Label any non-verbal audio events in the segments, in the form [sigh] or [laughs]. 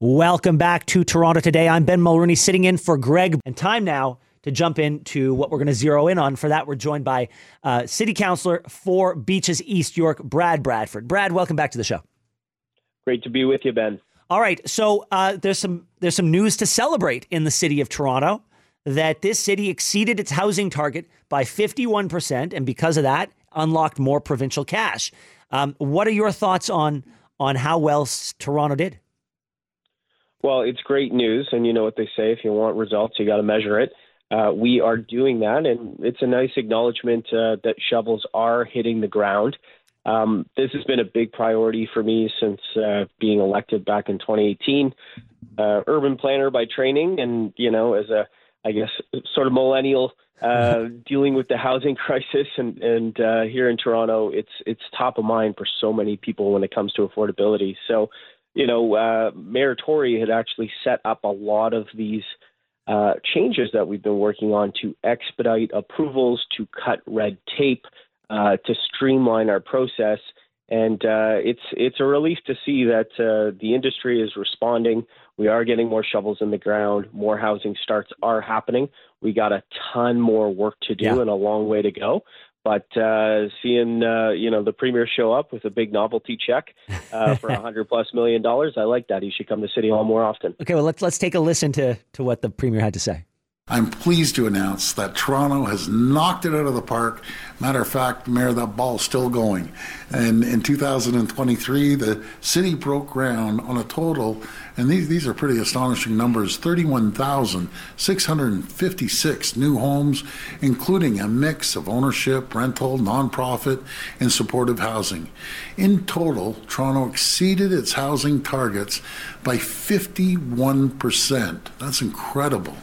Welcome back to Toronto today. I'm Ben Mulroney sitting in for Greg. And time now to jump into what we're going to zero in on. For that, we're joined by uh, City Councilor for Beaches East York, Brad Bradford. Brad, welcome back to the show. Great to be with you, Ben. All right, so uh, there's some there's some news to celebrate in the city of Toronto that this city exceeded its housing target by 51 percent, and because of that, unlocked more provincial cash. Um, what are your thoughts on on how well Toronto did? Well, it's great news, and you know what they say: if you want results, you got to measure it. Uh, we are doing that, and it's a nice acknowledgement uh, that shovels are hitting the ground. Um, this has been a big priority for me since uh, being elected back in 2018. Uh, urban planner by training, and you know, as a I guess sort of millennial uh, [laughs] dealing with the housing crisis, and and uh, here in Toronto, it's it's top of mind for so many people when it comes to affordability. So you know, uh, Mayor Tory had actually set up a lot of these uh, changes that we've been working on to expedite approvals, to cut red tape, uh, to streamline our process. And uh, it's it's a relief to see that uh, the industry is responding. We are getting more shovels in the ground. More housing starts are happening. We got a ton more work to do yeah. and a long way to go. But uh, seeing uh, you know the premier show up with a big novelty check uh, for a hundred plus million dollars, I like that. He should come to City Hall more often. Okay, well let's let's take a listen to to what the premier had to say. I'm pleased to announce that Toronto has knocked it out of the park. Matter of fact, Mayor, that ball's still going. And in 2023, the city broke ground on a total, and these, these are pretty astonishing numbers 31,656 new homes, including a mix of ownership, rental, nonprofit, and supportive housing. In total, Toronto exceeded its housing targets by 51%. That's incredible.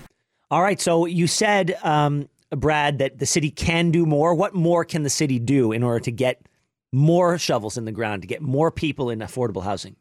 All right. So you said, um, Brad, that the city can do more. What more can the city do in order to get more shovels in the ground, to get more people in affordable housing?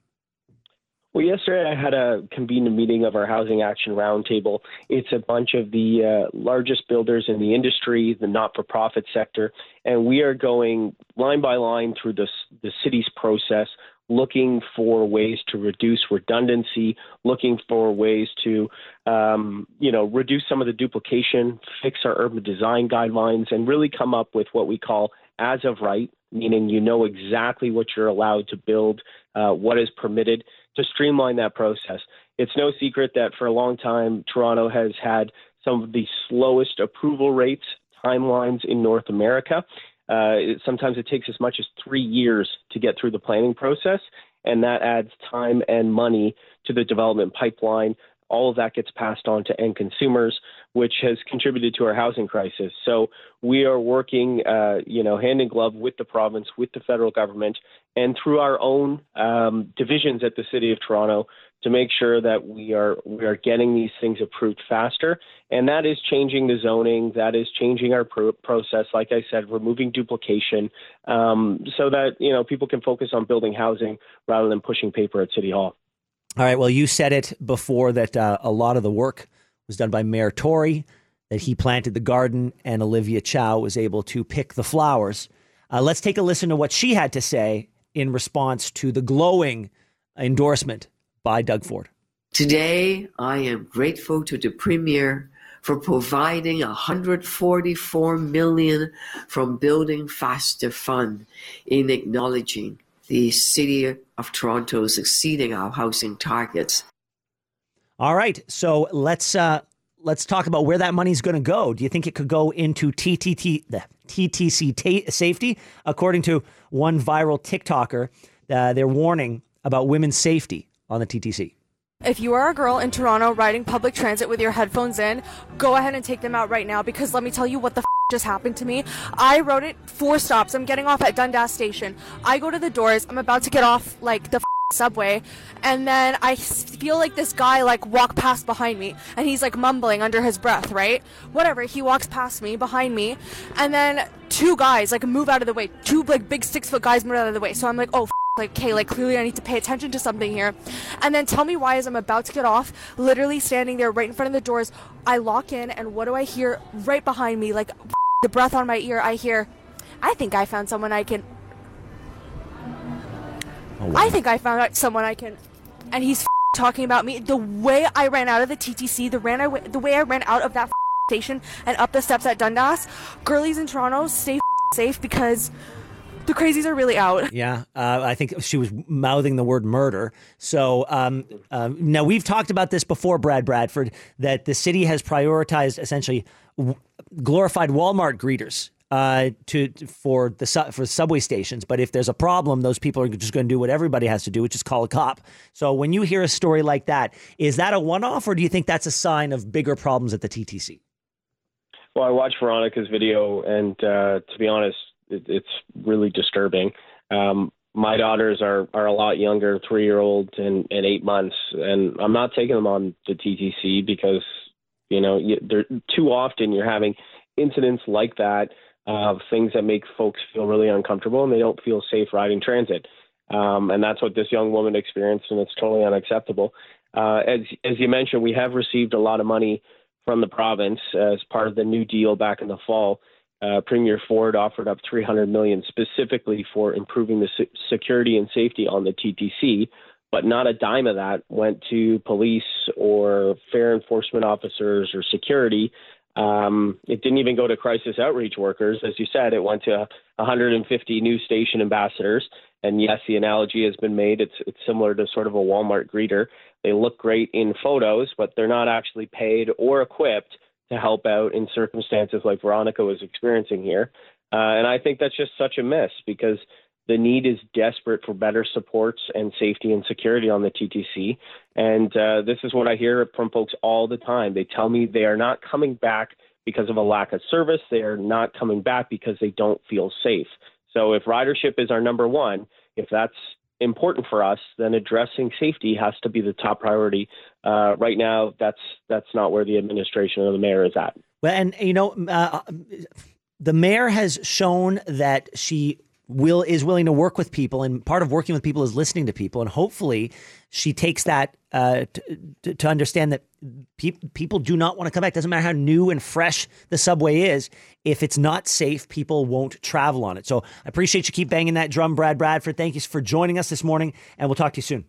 Well, yesterday I had a convened a meeting of our Housing Action Roundtable. It's a bunch of the uh, largest builders in the industry, the not-for-profit sector, and we are going line by line through the the city's process, looking for ways to reduce redundancy, looking for ways to, um, you know, reduce some of the duplication, fix our urban design guidelines, and really come up with what we call as of right, meaning you know exactly what you're allowed to build, uh, what is permitted, to streamline that process. It's no secret that for a long time, Toronto has had some of the slowest approval rates timelines in North America. Uh, sometimes it takes as much as three years to get through the planning process, and that adds time and money to the development pipeline. All of that gets passed on to end consumers, which has contributed to our housing crisis. So we are working, uh, you know, hand in glove with the province, with the federal government, and through our own um, divisions at the City of Toronto to make sure that we are we are getting these things approved faster, and that is changing the zoning. That is changing our pro- process. Like I said, removing duplication, um, so that you know people can focus on building housing rather than pushing paper at City Hall. All right. Well, you said it before that uh, a lot of the work was done by Mayor Tory. That he planted the garden, and Olivia Chow was able to pick the flowers. Uh, let's take a listen to what she had to say in response to the glowing endorsement by Doug Ford. Today, I am grateful to the Premier for providing 144 million from Building Faster Fund in acknowledging the City of Toronto is exceeding our housing targets. All right, so let's uh, let's talk about where that money's going to go. Do you think it could go into TTT the TTC ta- safety? According to one viral TikToker, uh, they're warning about women's safety on the TTC. If you are a girl in Toronto riding public transit with your headphones in, go ahead and take them out right now because let me tell you what the f- just happened to me. I rode it four stops. I'm getting off at Dundas Station. I go to the doors. I'm about to get off like the subway and then I feel like this guy like walk past behind me and he's like mumbling under his breath, right? Whatever. He walks past me behind me and then two guys like move out of the way. Two like big six foot guys move out of the way. So I'm like, oh, like, okay, like clearly I need to pay attention to something here. And then tell me why, as I'm about to get off, literally standing there right in front of the doors, I lock in, and what do I hear right behind me? Like the breath on my ear, I hear, I think I found someone I can. Oh, wow. I think I found out someone I can. And he's talking about me. The way I ran out of the TTC, the ran I, the way I ran out of that station and up the steps at Dundas, girlies in Toronto, stay safe because the crazies are really out. Yeah, uh, I think she was mouthing the word murder. So um, um, now we've talked about this before, Brad Bradford, that the city has prioritized essentially w- glorified Walmart greeters. Uh, to for the for subway stations, but if there's a problem, those people are just going to do what everybody has to do, which is call a cop. So when you hear a story like that, is that a one-off, or do you think that's a sign of bigger problems at the TTC? Well, I watched Veronica's video, and uh, to be honest, it, it's really disturbing. Um, my daughters are are a lot younger, three year olds and, and eight months, and I'm not taking them on the TTC because you know you, they're too often you're having incidents like that of things that make folks feel really uncomfortable and they don't feel safe riding transit. Um, and that's what this young woman experienced, and it's totally unacceptable. Uh, as as you mentioned, we have received a lot of money from the province as part of the New Deal back in the fall uh, Premier Ford offered up 300 million specifically for improving the se- security and safety on the TTC, but not a dime of that went to police or fare enforcement officers or security. Um, it didn't even go to crisis outreach workers, as you said. It went to 150 new station ambassadors. And yes, the analogy has been made. It's it's similar to sort of a Walmart greeter. They look great in photos, but they're not actually paid or equipped to help out in circumstances like Veronica was experiencing here. Uh, and I think that's just such a miss because the need is desperate for better supports and safety and security on the TTC. And uh, this is what I hear from folks all the time. They tell me they are not coming back because of a lack of service. They are not coming back because they don't feel safe. So if ridership is our number one, if that's important for us, then addressing safety has to be the top priority. Uh, right now, that's that's not where the administration or the mayor is at. Well, and you know, uh, the mayor has shown that she will is willing to work with people, and part of working with people is listening to people, and hopefully, she takes that uh, to, to understand that pe- people do not want to come back. Doesn't matter how new and fresh the subway is. If it's not safe, people won't travel on it. So I appreciate you keep banging that drum, Brad Bradford. Thank you for joining us this morning, and we'll talk to you soon.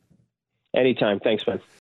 Anytime. Thanks, man.